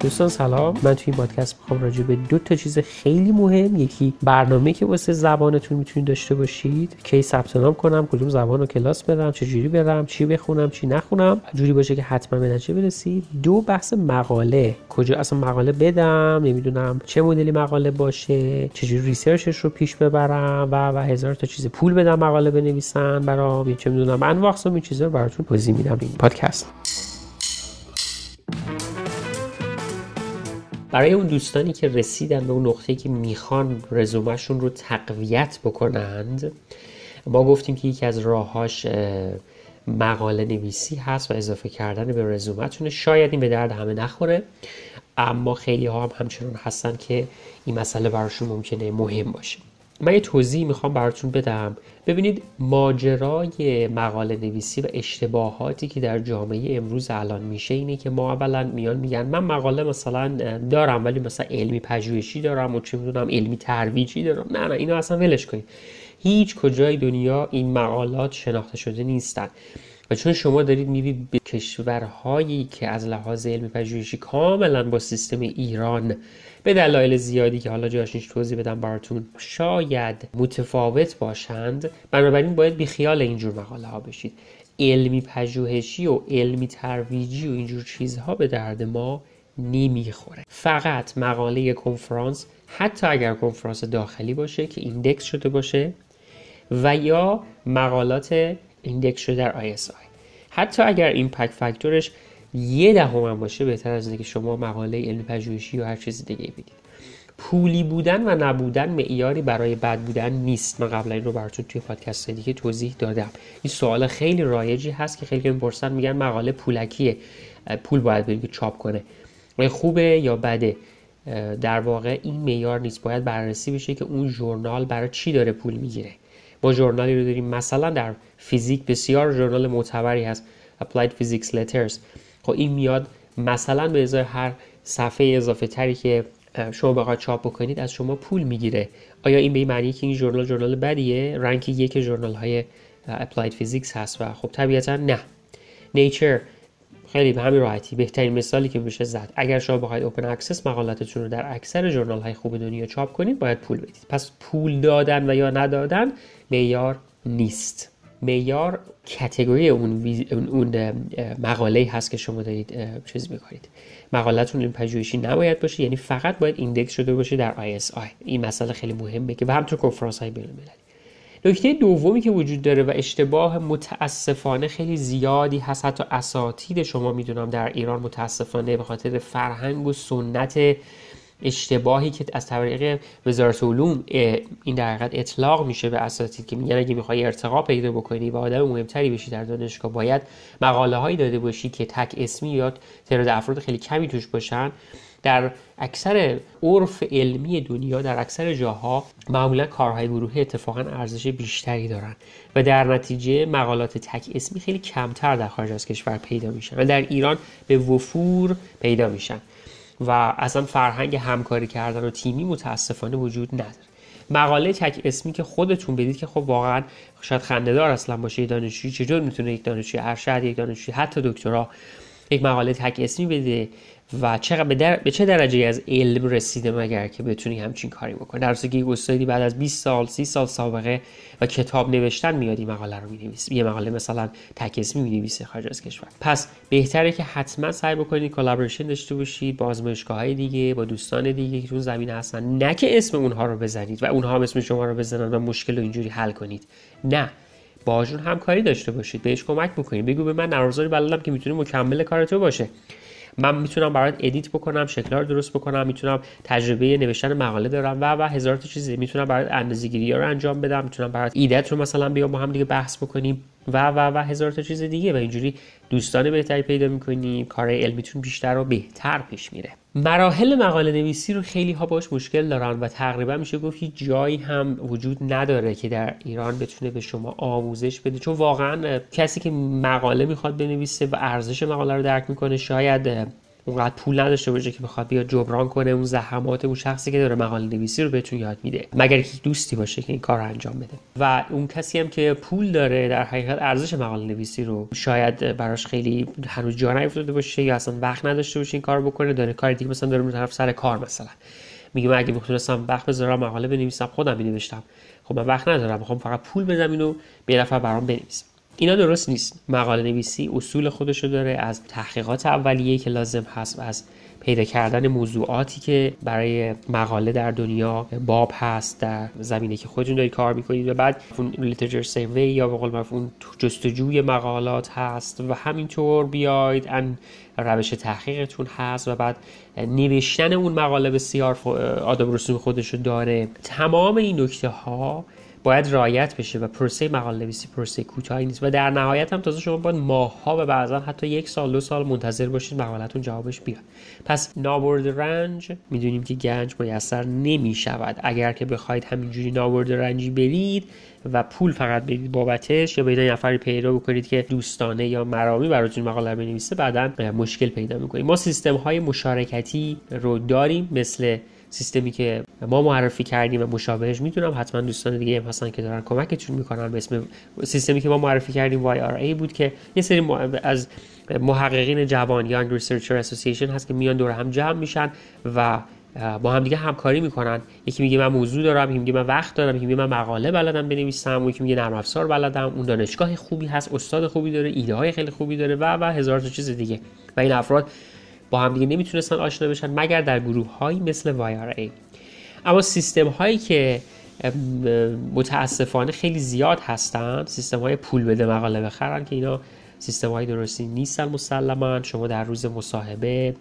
دوستان سلام. من توی این پادکست می‌خوام راجع به دو تا چیز خیلی مهم یکی برنامه که واسه زبانتون می‌تونید داشته باشید کی ثبت نام کنم کدوم زبان رو کلاس برم چه جوری برم چی بخونم چی نخونم. جوری باشه که حتما به نتیجه برسید دو بحث مقاله. کجا اصلا مقاله بدم نمی‌دونم چه مدلی مقاله باشه چجوری ریسرچش رو پیش ببرم و و هزار تا چیز پول بدم مقاله بنویسن برام. چه می‌دونم انواع اقسام این چیزا براتون توضیح میدم این پادکست. برای اون دوستانی که رسیدن به اون نقطه که می‌خوان رزومهشون رو تقویت بکنند ما گفتیم که یکی از راهاش مقاله نویسی هست و اضافه کردن به رزومتونه شاید این به درد همه نخوره اما خیلی ها هم همچنان هستن که این مسئله براشون ممکنه مهم باشه. من یه توضیح می‌خوام براتون بدم. ببینید ماجرای مقاله نویسی و اشتباهاتی که در جامعه امروز الان میشه اینه که ما اولا میان میگن من مقاله مثلا دارم ولی مثلا علمی پژوهشی دارم و چه می‌دونم علمی ترویجی دارم. نه نه اینو اصلا ولش کنید. هیچ کجای دنیا این مقالات شناخته شده نیستن. و چون شما دارید میرید به کشورهایی که از لحاظ علمی پژوهشی کاملا با سیستم ایران به دلایل زیادی که حالا جاشنش توضیح بدم براتون شاید متفاوت باشند. بنابراین باید بی خیال اینجور مقاله ها بشید. علمی پژوهشی و علمی ترویجی و اینجور چیزها به درد ما نمی‌خوره. فقط مقاله کنفرانس حتی اگر کنفرانس داخلی باشه که index شده باشه و یا مقالات index شده در ISI حتی اگر impact factor ش یه دهم هم باشه بهتر از اینکه شما مقاله علمی پژوهشی یا هر چیز دیگه بدید. پولی بودن و نبودن معیاری برای بد بودن نیست. من قبلا این رو براتون توی پادکست دیگه توضیح دادم. این سوال خیلی رایجی هست که خیلی می‌پرسن میگن مقاله پولیه. پول باید برید چاپ کنه. خوبه یا بده؟ در واقع این معیار نیست. باید بررسی بشه که اون ژورنال برای چی داره پول می‌گیره. ما ژورنالی رو داریم. مثلا در فیزیک بسیار ژورنال معتبری هست. Applied Physics Letters. خب این میاد. مثلا به ازای هر صفحه اضافه تری که شما بخواید چاپ بکنید از شما پول می‌گیره. آیا این به معنی که این ژورنال ژورنال بدیه؟ رنک یک ژورنال های Applied Physics هست و خب طبیعتا نه. Nature خیلی به همین راحتی بهترین مثالی که میشه زد. اگر شما بخواید open access مقالاتتون رو در اکثر ژورنال های خوب دنیا چاپ کنید باید پول بدید. پس پول دادن و یا ندادن معیار نیست. معیار category اون, اون مقاله هست که شما دارید چیز می‌کنید. مقالتون علمی پژوهشی نباید باشه یعنی فقط باید index شده باشه در ISI این مسئله خیلی مهمه که و همینطور کنفرانس های بین نکته دومی که وجود داره و اشتباه متاسفانه خیلی زیادی هست حتی اساتید شما می‌دونم در ایران متاسفانه به خاطر فرهنگ و سنت اشتباهی که از طریق وزارت علوم این در حقیقت اطلاق میشه به اساتید که میگن اگه می‌خوای ارتقا پیدا بکنی و آدم مهمتری بشی در دانشگاه باید مقاله هایی داده باشی که تک اسمی یا تعداد افراد خیلی کمی توش باشن. در اکثر عرف علمی دنیا در اکثر جاها معمولا کارهای گروهی اتفاقا ارزش بیشتری دارن و در نتیجه مقالات تک اسمی خیلی کمتر در خارج از کشور پیدا میشن و در ایران به وفور پیدا میشن. و اصلا فرهنگ همکاری کردن و تیمی متاسفانه وجود نداره. مقاله تک اسمی که خودتون بدید که خب واقعا شاید خندهدار اصلا باشه دانشجوی چجور می‌تونه یک دانشجوی ارشد یک دانشجوی حتی دکترا یک مقاله تک اسمی بده و چقدر به, در... به چه درجه از علم رسیده مگر که بتونی همچین کاری بکنی؟ در که یک بعد از 20 سال 30 سال سابقه و کتاب نوشتن میاد این مقاله رو می‌نویسه یه مقاله مثلا تک اسمی می‌نویسه خارج از کشور. پس بهتره که حتما سعی بکنید collaboration داشته باشید با آزمایشگاه دیگه با دوستان دیگه که تو زمینه هستن. نه که اسم اونها رو بزنید و اونها هم اسم شما رو بزنن و مشکل رو اینجوری حل کنید. نه. باهاشون همکاری داشته باشید. بهش کمک بکنید بگو به من نرم‌افزاری بلدم که می‌تونه مکمل کار تو باشه. من می‌تونم برات edit بکنم شکل رو درست بکنم می‌تونم تجربه نوشتن مقاله دارم و و هزار تا چیز می‌تونم برات اندازه‌گیری رو انجام بدم. می‌تونم برات ایده‌ت رو مثلا بیام با هم دیگه بحث بکنیم. و و و هزار تا چیز دیگه و اینجوری دوستان بهتری پیدا می‌کنیم کار علمیتون بیشتر و بهتر پیش میره. مراحل مقاله نویسی رو خیلی ها باش مشکل دارن و تقریبا میشه گفت هیچ جایی هم وجود نداره که در ایران بتونه به شما آموزش بده. چون واقعا کسی که مقاله می‌خواد بنویسه و ارزش مقاله رو درک می‌کنه شاید اونقدر پول نداشته باشه که بخواد بیا جبران کنه اون زحمات اون شخصی که داره مقاله نویسی رو بهتون یاد میده. مگر که دوستی باشه که این کار رو انجام بده. و اون کسی هم که پول داره در حقیقت ارزش مقاله نویسی رو شاید براش خیلی هنوز جا نیفتاده باشه یا اصلا وقت نداشته باشه این کار بکنه داره کار دیگه مثلا داره طرف سر کار مثلا. میگه من اگه می‌تونستم وقت بذارم مقاله بنویسم خودم مینوشتم. خب من وقت ندارم می‌خوام فقط پول بدم اینو به نفر برام بنویسم اینا درست نیست. مقاله نویسی اصول خودشو داره از تحقیقات اولیه که لازم هست از پیدا کردن موضوعاتی که برای مقاله در دنیا باب هست در زمینه که خودتون دارید کار می‌کنید و بعد اون لیترچر سروی یا به قول اون جستجوی مقالات هست و همینطور بیاید ان روش تحقیقتون هست و بعد نوشتن اون مقاله بسیار آداب رسوم خودشو داره. تمام این نکته ها باید رایت بشه و پروسه مقاله نویسی پروسه کوتاهی نیست. و در نهایت هم تازه شما باید ماهها و بعضا حتی یک سال دو سال منتظر باشید مقالتون جوابش بیاد. پس نابرد رنج می‌دونیم که گنج میسر نمی شود اگر که بخواید همینجوری نابرد رنجی برید و پول فقط بدید بابتش یا به نفری پیدا بکنید که دوستانه یا مرامی براتون مقاله بنویسه بعدا مشکل پیدا می‌کنید ما سیستم های مشارکتی رو داریم مثل سیستمی که ما معرفی کردیم و مشابهش می‌تونم حتما دوستان دیگه هم هستن که دارن کمکتون می‌کنن به اسم سیستمی که ما معرفی کردیم YRA بود که یه سری از محققین جوان Young Researcher Association هست که میان دور هم جمع میشن و با هم دیگه همکاری می‌کنن. یکی میگه من موضوع دارم یکی میگه من وقت دارم یکی میگه من مقاله بلدم بنویسم یکی میگه نرم افزار بلدم. اون دانشگاه خوبی هست استاد خوبی داره ایده های خیلی خوبی داره و و هزار تا چیز دیگه. و این افراد با هم دیگه نمی‌تونستن آشنا بشن مگر در گروه هایی مثل YRA اما سیستم هایی که متاسفانه خیلی زیاد هستن سیستم های پول بده مقاله بخرن که اینا سیستم های درستی نیستن مسلما شما در روز مصاحبه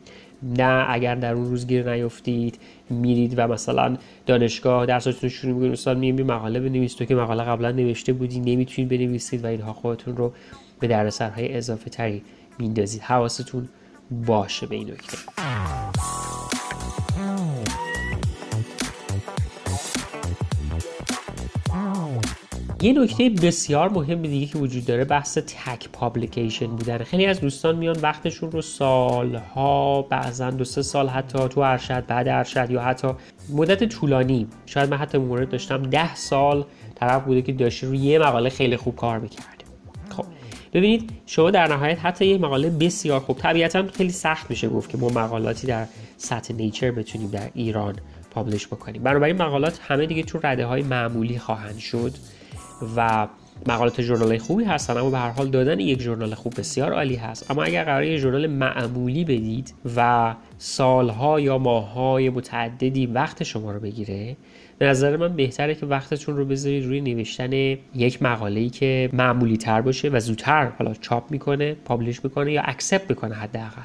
نه اگر در اون روز گیر نیفتید میرید و مثلا دانشگاه درساتون شروع می‌کنید استاد میگه مقاله بنویس. تو که مقاله قبلا نوشته بودی نمی‌تونید بنویسید و اینها خودتون رو به دردسرهای اضافه تری میندازید. حواستون باشه به این نکته یه نکته بسیار مهم دیگه که وجود داره بحث تک پابلیکیشن بودن خیلی از دوستان میان وقتشون رو سالها بعضا دو سه سال حتی تو ارشد بعد ارشد یا حتی مدت طولانی. شاید من حتی مورد داشتم ده سال طرف بوده که داشته روی یه مقاله خیلی خوب کار می‌کرد. ببینید شما در نهایت حتی یک مقاله بسیار خوب طبیعتا خیلی سخت میشه گفت که ما مقالاتی در سطح نیچر بتونیم در ایران پابلش بکنیم. بنابراین مقالات همه دیگه تو رده های معمولی خواهند شد و مقالات ژورنال خوبی هستن اما به هر حال دادن یک ژورنال خوب بسیار عالی هست. اما اگر قرار یک ژورنال معمولی بدید و سالها یا ماههای متعددی وقت شما رو بگیره به نظر من بهتره که وقتتون رو بذارید روی نوشتن یک مقاله که معمولی تر باشه و زودتر حالا چاپ می‌کنه publish می‌کنه یا accept می‌کنه حداقل.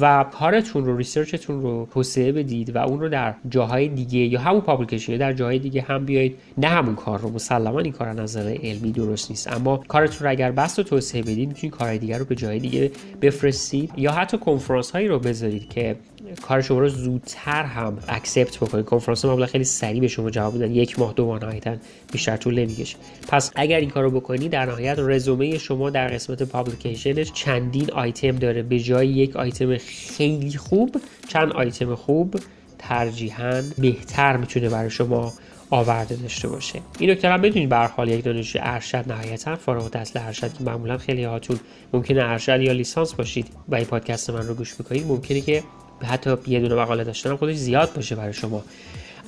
و کارتون رو research تون رو توسعه بدید و اون رو در جاهای دیگه یا همون publication در جاهای دیگه هم بیایید. نه همون کار رو مسلما این کار نظر علمی درست نیست. اما کارتون رو اگر بس رو توسعه بدید می‌تونید کارهای دیگر رو به جای دیگه بفرستید یا حتی کنفرانس هایی رو بذارید که کار شما رو زودتر هم accept بکنید. کنفرانس معمولا خیلی سریع به شما جواب میدن یک ماه دو ماه نهایتا بیشتر طول نمی‌کشه. پس اگر این کارو بکنید در نهایت رزومه شما در قسمت publication ش چندین آیتم داره. به جای یک آیتم خیلی خوب چند آیتم خوب ترجیحاً بهتر می‌تونه برای شما آورده داشته باشه. این نکته هم بدونید به حال یک دانشجو ارشد نهایتا. فارغ التحصیل ارشد که معمولا خیلی هاتون ممکنه ارشد یا لیسانس باشید و این پادکست من رو گوش می‌کنید. ممکنه که حتی یه دونه مقاله داشتن خودش زیاد باشه برای شما.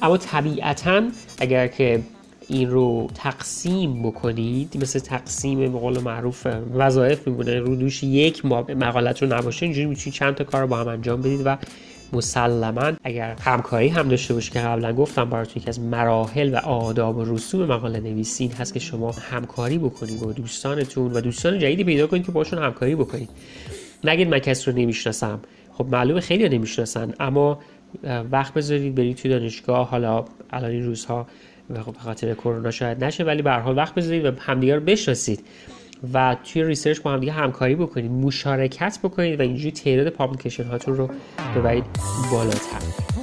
اما طبیعتا اگر که این رو تقسیم بکنید مثل تقسیم به قول معروف وظایف میمونه رو دوش یک مقالت رو نباشه اینجوری می‌تونید چند تا کار رو با هم انجام بدید و مسلما اگر همکاری هم داشته باشه که قبلا گفتم براتون که از مراحل و آداب و رسوم مقاله نویسی هست که شما همکاری بکنید با دوستانتون و دوستان جدیدی پیدا کنید که باشون همکاری بکنید. نگید من کسی رو نمی‌شناسم. خب معلومه خیلی نمی‌شناسن اما وقت بذارید برید توی دانشگاه. حالا الان این روزها به خاطر کرونا شاید نشه ولی به هر حال وقت بذارید و همدیگه رو بشناسید و توی research با همدیگه همکاری بکنید مشارکت بکنید و اینجوری تعداد publication هاتون رو ببرید بالاتر.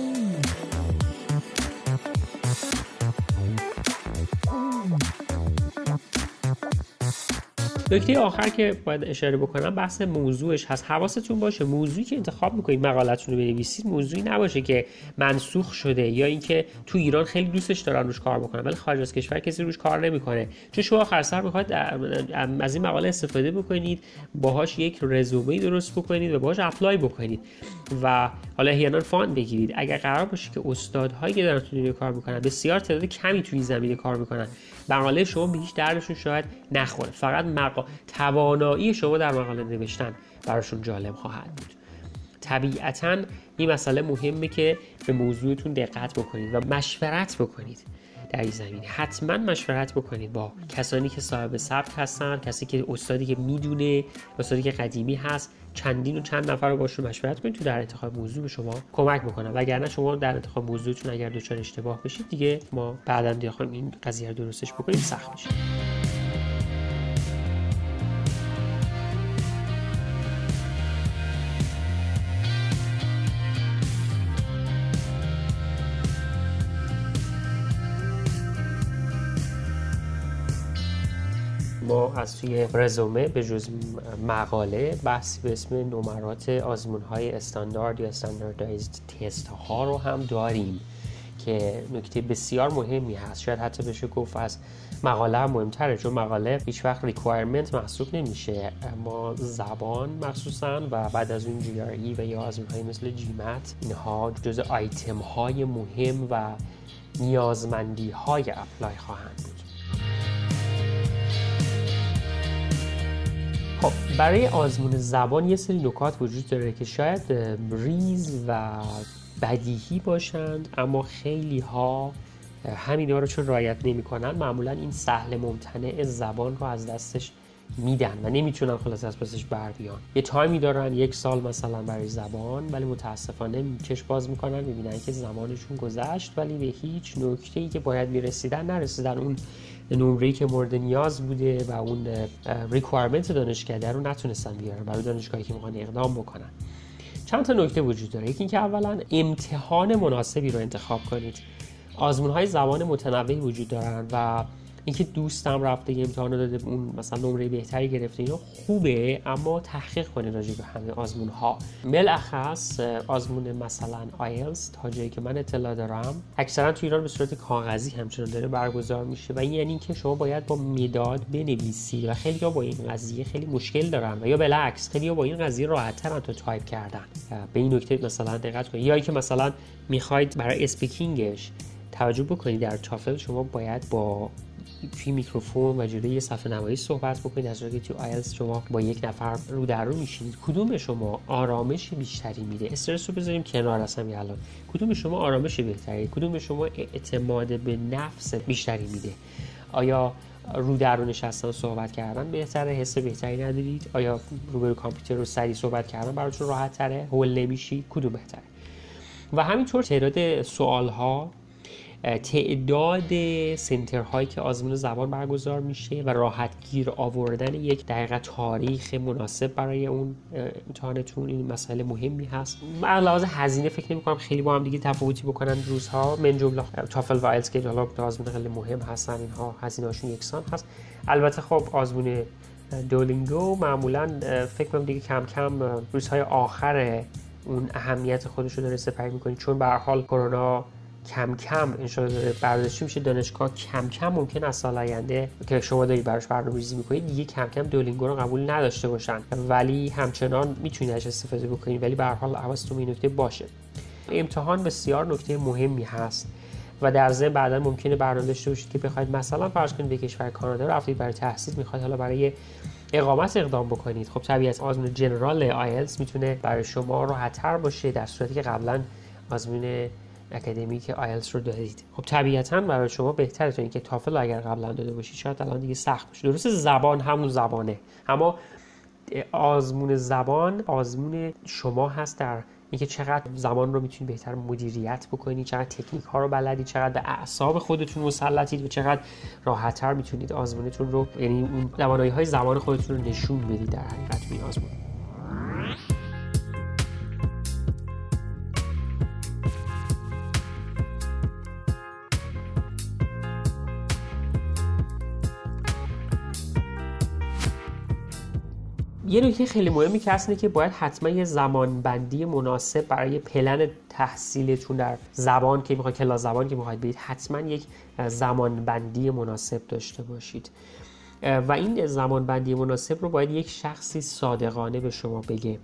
نکته آخر که باید اشاره بکنم بحث موضوعش هست. حواستون باشه موضوعی که انتخاب می‌کنید مقالتون رو بنویسید موضوعی نباشه که منسوخ شده یا اینکه تو ایران خیلی دوستش دارن روش کار بکنن ولی خارج از کشور کسی روش کار نمی‌کنه. چون شما آخر سر می‌خواید از این مقاله استفاده بکنید باهاش یک رزومه درست بکنید و باهاش اپلای بکنید و حالا احیانا فان بگیرید. اگر قرار باشه که استادهایی که دارن تو کار می‌کنن بسیار تعداد کمی توی زمینه کار می‌کنن مقاله شما به هیچ دردشون شاید نخوره. فقط مقا... توانایی شما در مقاله نوشتن براشون جالب خواهد بود. طبیعتا این مسئله مهمه که به موضوعتون دقت بکنید و مشورت بکنید در این زمینه. حتما مشورت بکنید با کسانی که صاحب سبک هستن کسی که استادی که می‌دونه استادی که قدیمی هست. چندین و چند نفر رو باشون مشورت کنید تو در انتخاب موضوع به شما کمک می‌کنن وگرنه شما در انتخاب موضوعتون اگر دچار اشتباه بشید دیگه ما بعدا دیگه این قضیه رو درستش بکنیم سخت میشه. ما از توی رزومه به جز مقاله بحثی به اسم نمرات آزمون های استاندارد یا standardized test ها رو هم داریم که نکته بسیار مهمی هست. شاید حتی بشه گفت از مقاله هم مهمتره چون مقاله هیچ وقت requirement محسوب نمیشه. اما زبان مخصوصا و بعد از اون GRE و یا آزمون های مثل GMAT اینها جز آیتم های مهم و نیازمندی های apply خواهند بود. خب برای آزمون زبان یه سری نکات وجود داره که شاید ریز و بدیهی باشند اما خیلی ها همینا رو چون رعایت نمی‌کنن معمولا این سهل ممتنع زبان رو از دستش میدن و نمی‌تونن خلاص از پسش بر بیان یه تایمی دارن یک سال مثلا برای زبان ولی متاسفانه چشم باز می‌کنن می‌بینن که زمانشون گذشت ولی به هیچ نکته ای که باید می‌رسیدن نرسیدن. اون نمره که مورد نیاز بوده و اون requirement دانشکده رو نتونستن بیارن برای دانشگاهی که می‌خوان اقدام بکنن. چند تا نکته وجود داره. یکی اینکه اولا امتحان مناسبی رو انتخاب کنید. آزمون های زبان متنوعی وجود دارن و اینکه دوستم رفته یه امتحان داده اون مثلا نمره بهتری گرفته اینا خوبه اما تحقیق کنید راجع به همه آزمون ها بالاخص آزمون مثلا آیلتس تا جایی که من اطلاع دارم اکثرا تو ایران به صورت کاغذی همچنان داره برگزار میشه و این یعنی که شما باید با مداد بنویسید و خیلی ها با این قضیه خیلی مشکل دارن و یا بالعکس خیلی ها با این قضیه راحت ترن تا تایپ کردن. به این نکته مثلا دقت کنید یا که مثلا می‌خواید برای speaking ش توجه بکنید در تافل شما باید با توی میکروفون و جلوی یه صفحه نمایشی صحبت بکنید از که تو آیلتس شما با یک نفر رو در رو میشینید. کدوم شما آرامش بیشتری میده؟ استرس رو بذاریم کنار اصلا الان. کدوم شما آرامش بهتری؟ کدوم شما اعتماد به نفس بیشتری میده؟ آیا رو در رو نشستن صحبت کردن بهتره؟ حس بهتری ندارید؟ آیا روبرو کامپیوتر رو سریع صحبت کردن براتون راحت تره؟ هول نمیشی کدوم بهتره؟ و همینطور تعداد سوال ها تعداد سنترهایی که آزمون زبان برگزار میشه و راحت گیر آوردن یک دقیقه تاریخ مناسب برای اون امتحانتون این مسئله مهمی هست. من لحاظ هزینه فکر نمی کنم خیلی با هم دیگه تفاوتی بکنن روزها. من جمله تافل و آیلتس که حالا آزمون خیلی مهم هستن اینها هزینه‌هاشون یکسان هست. البته خب آزمون دولینگو معمولا فکر کنم دیگه کم کم روزهای آخر اون اهمیت خودش رو داره سپری می‌کنید چون به حال کرونا کم کم انشاءالله برداشته میشه دانشگاه کم کم ممکن است سال آینده که شما دارید براش برنامه‌ریزی می‌کنید دیگه کم کم دولینگو رو قبول نداشته باشن. ولی همچنان می‌تونید ازش استفاده بکنید. ولی به هر حال حواستون این نکته باشه. امتحان بسیار نکته مهمی هست و در ضمن بعدا ممکنه برنامه داشته باشید که بخواید مثلا فرض کنید به کشور کانادا رفتید برای تحصیل می‌خواید حالا برای اقامت اقدام بکنید. خب طبیعتا آزمون general آیلتس می‌تونه برای شما راحتتر باشه در صورتی که قبلا آزمون اکادمیک آیلتس رو دارید. خب طبیعتا برای شما بهتره تا اینکه تافل اگر قبلا داده باشید شاید الان دیگه سخت باشه. درست زبان همون زبانه. اما آزمون زبان آزمون شما هست در اینکه چقدر زمان رو می‌تونید بهتر مدیریت بکنید چقدر تکنیک ها رو بلدید چقدر به اعصاب خودتون مسلطید و چقدر راحتتر می‌تونید آزمونتون رو یعنی اون های زبان خودتون رو نشون بدید در حقیقت این آزمون. یه نکته خیلی مهمی که هست که باید حتما یه زمان بندی مناسب برای پلن تحصیلتون در زبان که می‌خواید کلاس زبان که می‌خواید برید حتما یک زمان بندی مناسب داشته باشید. و این زمان بندی مناسب رو باید یک شخصی صادقانه به شما بگه.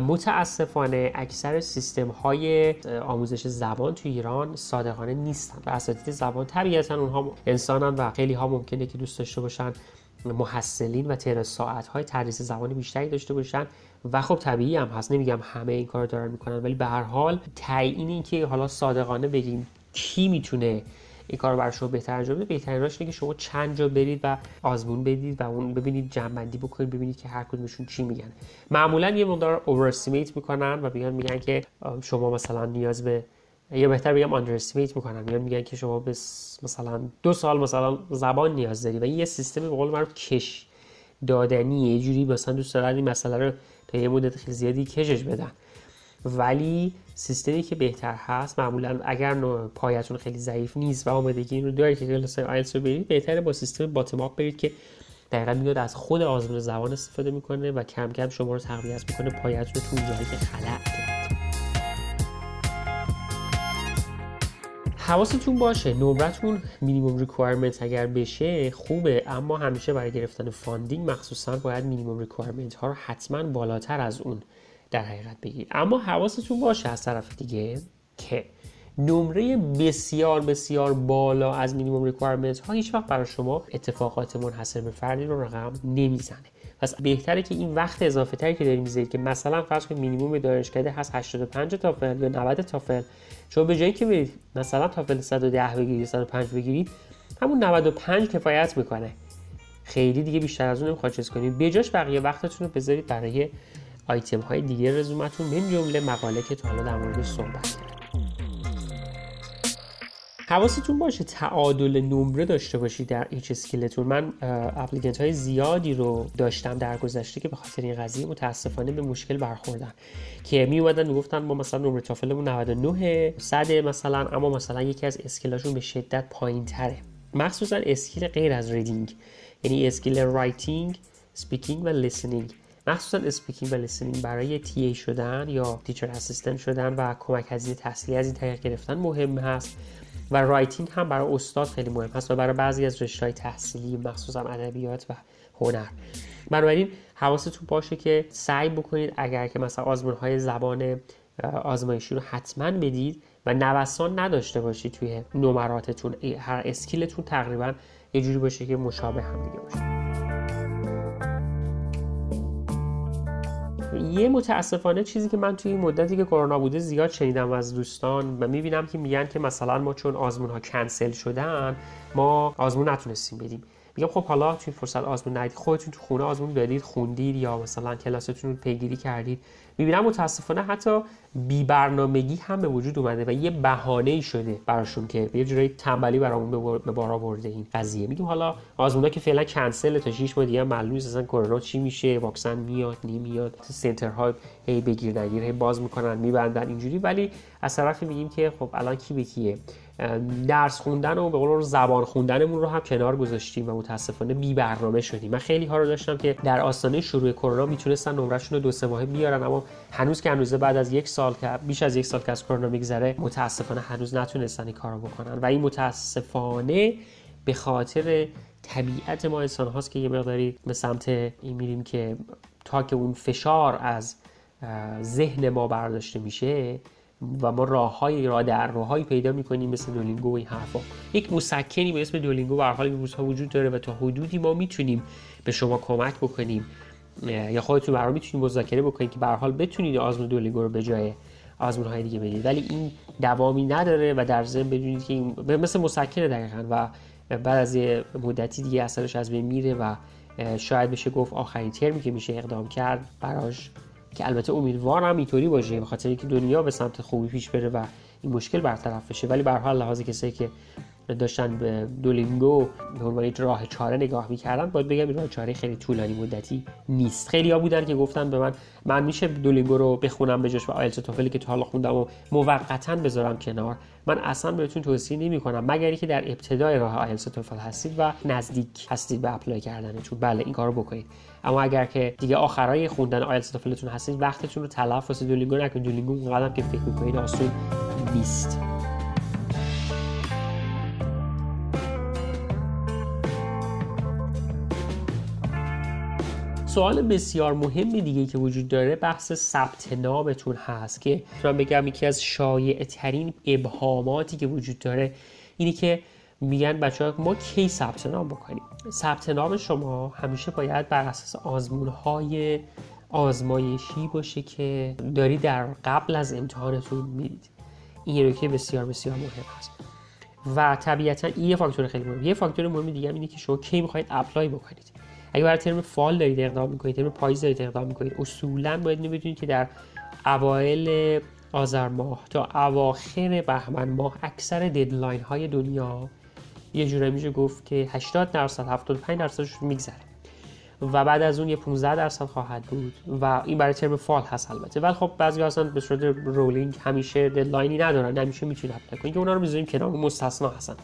متاسفانه اکثر سیستم های آموزش زبان تو ایران صادقانه نیستن. و اساتید زبان طبیعتا اونها انسانن و خیلی ها ممکنه که دوست داشته باشن محصلین و تعداد ساعت های تدریس زبان بیشتری داشته باشن. و خب طبیعی هم هست. نمیگم همه این کار دارن می‌کنن ولی به هر حال تعیین این که حالا صادقانه بگیم کی می‌تونه این کار رو برای شما بهتر انجام بده بهترین راهش که شما چند جا برید و آزمون بدید و اون ببینید جمع‌بندی بکنید ببینید که هر کدومشون چی میگن. معمولا یه مقدار اوورستیمیت می‌کنن و میگن میگن که شما مثلا نیاز به یا بهتر بگم آندرستیمیت می‌کنن. میگن میگن که شما به مثلا دو سال مثلا زبان نیاز داری و این یه سیستم به قول معروف کش دادنی یه جوری مثلا دوست دارن این مسئله رو تا یه مدت خیلی زیادی کشش بدن. ولی سیستمی که بهتر هست معمولا اگر پایتون خیلی ضعیف نیست و آمادگی این رو دارید که کلاس آیلتس رو برید بهتره با سیستم باتم اپ برید که دقیقا میاد از خود آزمون زبان استفاده می‌کنه و کم کم شما رو تقویت می‌کنه پایتون رو تو جایی که خلع حواستون باشه نمرتون minimum requirement اگر بشه خوبه اما همیشه برای گرفتن funding مخصوصا باید minimum requirement ها رو حتما بالاتر از اون در حقیقت بگیرید. اما حواستون باشه از طرف دیگه که نمره بسیار بسیار بالا از minimum requirement ها هیچ وقت برای شما اتفاقات منحصر به فردی رو رقم نمی‌زنه. پس بهتره که این وقت اضافه تری که داریم می‌ذارید که مثلا فرض کنید مینیمم دانشکده هست 85 TOEFL یا 90 TOEFL شما به جایی که برید مثلا تافل 110 بگیرید 105 بگیرید همون 95 کفایت می‌کنه. خیلی دیگه بیشتر از اون نمی‌خواد چیز کنید بجاش بقیه وقتتون رو بذارید برای آیتم های دیگه رزومتون. من جمله مقاله که تا حالا در مورد صحبت حواستون باشه تعادل نمره داشته باشید در ایچ اسکیلتون من اپلیکنت های زیادی رو داشتم در گذشته که به خاطر این قضیه متاسفانه به مشکل برخوردن. که می اومدن می‌گفتن ما مثلا نمره TOEFL مون 99 صد مثلا اما مثلا یکی از skill اشون به شدت پایین تره مخصوصا skill غیر از reading. یعنی skill writing speaking و listening. مخصوصا speaking و listening برای TA شدن یا teacher assistant شدن و کمک هزینه تحصیلی از این طریق گرفتن مهم هست. و writing هم برای استاد خیلی مهم هست و برای بعضی از رشته های تحصیلی مخصوصا ادبیات و هنر. بنابراین حواستون باشه که سعی بکنید اگر که مثلا آزمون های زبان آزمایشی رو حتما بدید و نوسان نداشته باشید توی نمراتتون هر اسکیلتون تقریبا یه جوری باشه که مشابه هم دیگه باشه. یه متاسفانه چیزی که من توی این مدتی که کرونا بوده زیاد شنیدم از دوستان و می‌بینم که میگن که مثلا ما چون آزمون ها کنسل شدن ما آزمون نتونستیم بدیم. میگم خب حالا توی فرصت آزمون ندید خودتون تو خونه آزمون دادید خوندید یا مثلا کلاستون رو پیگیری کردید. می‌بینم متاسفانه حتی بی برنامگی هم به وجود اومده و یه بهانه ای شده براشون که یه جورایی تنبلی برامون به بار آورده این قضیه. میگیم حالا آزمونا که فعلا کنسل تا 6 ماه دیگه معلوم نیست اصلا کرونا چی میشه واکسن میاد نمیاد سنترها هی بگیر نگیر هی باز می‌کنن میبندن اینجوری. ولی از طرفی میگیم که خب الان کی به کیه؟ درس خوندن و به قول زبان خوندنمون رو هم کنار گذاشتیم و متاسفانه بی برنامه شدیم. من خیلی ها رو داشتم که در آستانه شروع کرونا می‌تونستن نمرهشون رو دو سه ماهه بیارن اما هنوز که هنوز بعد از یک سال که بیش از یک سال که از کرونا میگذره متاسفانه هنوز نتونستن این کارو بکنن. و این متاسفانه به خاطر طبیعت ما انسان هاست که یه مقداری به سمت این میریم که تا که اون فشار از ذهن ما برداشته میشه و ما راه در راههایی پیدا می‌کنیم مثل دولینگو و این حرفا. یک مسکنی به اسم دولینگو به حال این روزها وجود داره و تا حدودی ما می‌تونیم به شما کمک بکنیم. یا خودتون برای می‌تونید مذاکره بکنید که به حال بتونید آزمون دولینگو رو به جای آزمون های دیگه بدید. ولی این دوامی نداره و در ضمن بدونید که این مثل مسکنه دقیقا و بعد از مدتی دیگه اثرش از بین میره و شاید بشه گفت آخرین ترمی که میشه اقدام کرد براش که البته امیدوارم اینطوری باشه به خاطر اینکه دنیا به سمت خوبی پیش بره و این مشکل برطرف بشه. ولی به هر حال لحاظ کسایی که داشتن به دولینگو به عنوان راه چاره نگاه می‌کردن. باید بگم این راه چاره خیلی طولانی مدتی نیست. خیلی ها بودن که گفتن به من من میشه دولینگو رو بخونم به جاش و آیلتس توفلی که تا حالا خوندم و موقتا بذارم کنار. من اصلا بهتون توصیه نمی کنم مگر اینکه در ابتدای راه IELTS TOEFL هستید و نزدیک هستید به apply کردنتون. بله این کارو بکنید. اما اگر که دیگه آخرای خوندن IELTS TOEFL تون هستید وقتتون رو تلف واسه Duolingo نکنید. Duolingo اونقدر که فکر می‌کنید آسون نیست. سوال بسیار مهمی دیگه که وجود داره بحث ثبت نامتون هست که من بگم یکی از شایع ترین ابهاماتی که وجود داره اینی که میگن بچه ها ما کی ثبت نام بکنیم؟ ثبت نام شما همیشه باید بر اساس آزمون های آزمایشی باشه که داری در قبل از امتحانتون می‌دید این که بسیار بسیار مهم هست. و طبیعتا این یه فاکتور خیلی مهم یه فاکتور مهم دیگه اینه که شما کی می‌خواید اپلای بکنید. اگه برای ترم فال دارید اقدام می‌کنید ترم پاییز دارید اقدام می‌کنید اصولا باید بدونید که در اوایل آذر ماه تا اواخر بهمن ماه اکثر deadline های دنیا یه جورایی میشه گفت که 80 درصد 75 درصدش میگذره. و بعد از اون یه 15 درصد خواهد بود و این برای ترم fall هست البته. ولی خب بعضی اصلا به صورت rolling همیشه deadline ی ندارن همیشه می‌تونید apply کنید. که اونا رو می‌ذاریم کنار مستثنا هستن.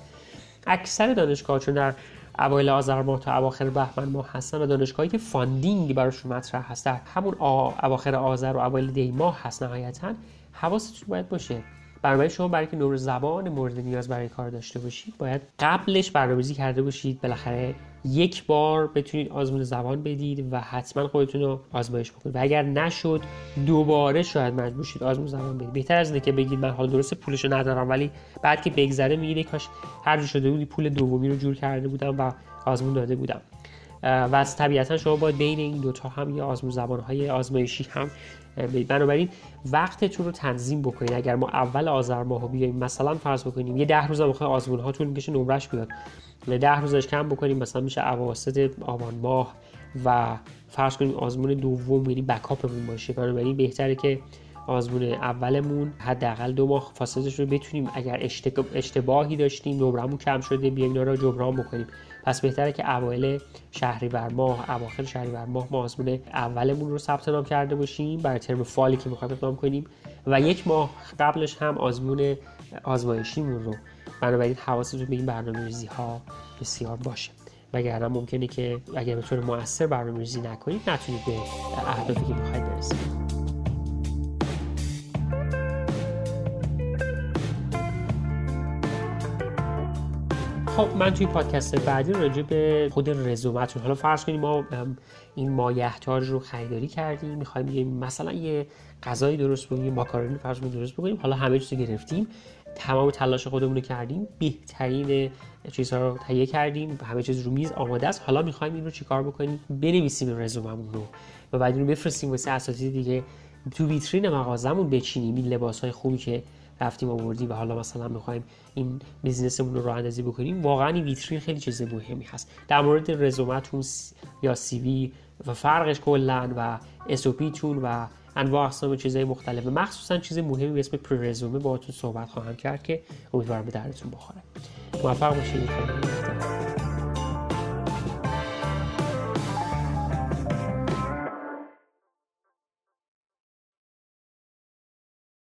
اکثر دانشگاها چون در اوایل آذر ماه تا اواخر بهمن ماه هستن و دانشگاهی که funding براشون مطرح هست. در همون اواخر آذر و اوایل دی ماه هست نهایتا. حواستون باید باشه. برنامه شما برای که نور زبان مورد نیاز برای کار داشته باشید باید قبلش برنامه‌ریزی کرده باشید. بالاخره یک بار بتونید آزمون زبان بدید و حتما خودتون رو آزمایش بکنید. و اگر نشد دوباره شاید مجبور شید آزمون زبان بدید. بهتر از اینه که بگید من حال درست پولشو ندارم ولی بعد که بگذره میگید کاش هر شده بودی پول دومی رو جور کرده بودم و آزمون داده بودم. و از طبیعتا شما باید بین این دوتا هم یا آزمون زبانهای آزمایشی هم بنابراین وقتتون رو تنظیم بکنید. اگر ما اول آذر ماه بیایم مثلا فرض بکنیم یه ده روز هم آزمون ها طول می‌کشه نمرش بیاد. ده روزش کم بکنیم مثلا میشه اواسط آبان ماه و فرض کنیم آزمون دوم یعنی بکاپمون باشه. بنابراین بهتره که آزمون اولمون حداقل دو ماه فاصلهش رو بتونیم. اگر اشتباهی داشتیم نمرمون کم شده بیایم رو جبران بکنیم. پس بهتره که اوایل شهریور ماه اواخر شهریور ماه ما آزمون اولمون رو ثبت نام کرده باشیم. برای ترم فالی که می‌خوایم اقدام کنیم. و یک ماه قبلش هم آزمون آزمایشیمون رو. بنابراین حواستون به این برنامه ریزی ها بسیار باشه. وگرنه ممکنه که اگر به طور موثر برنامه ریزی نکنید نتونید به اهدافی که می‌خواید برسید. خب من توی پادکست بعدی راجع به خود رزومتون حالا فرض کنیم ما این مایحتاج رو خریداری کردیم می‌خوایم یه مثلا یه غذایی درست بکنیم ماکارونی فرض کنیم درست بکنیم حالا همه چیزو گرفتیم تمام تلاش خودمون رو کردیم بهترین چیزها رو تهیه کردیم همه چیز رو میز آماده است. حالا می‌خوایم این رو چیکار بکنیم؟ بنویسیم رزوممون رو و بعد رو بفرستیم واسه اساتید دیگه. تو ویترین مغازمون بچینیم این لباس های خوبی که رفتیم آوردیم و حالا مثلا می‌خوایم این business مون رو راه اندازی بکنیم واقعا این ویترین خیلی چیز مهمی هست. در مورد رزومتون یا CV و فرقش کلا و SOP تون و انواع اقسام چیزهای مختلف مخصوصا چیز مهمی به اسم pre رزومه باهاتون صحبت خواهم کرد که امیدوارم به درتون بخوره. موفق باشید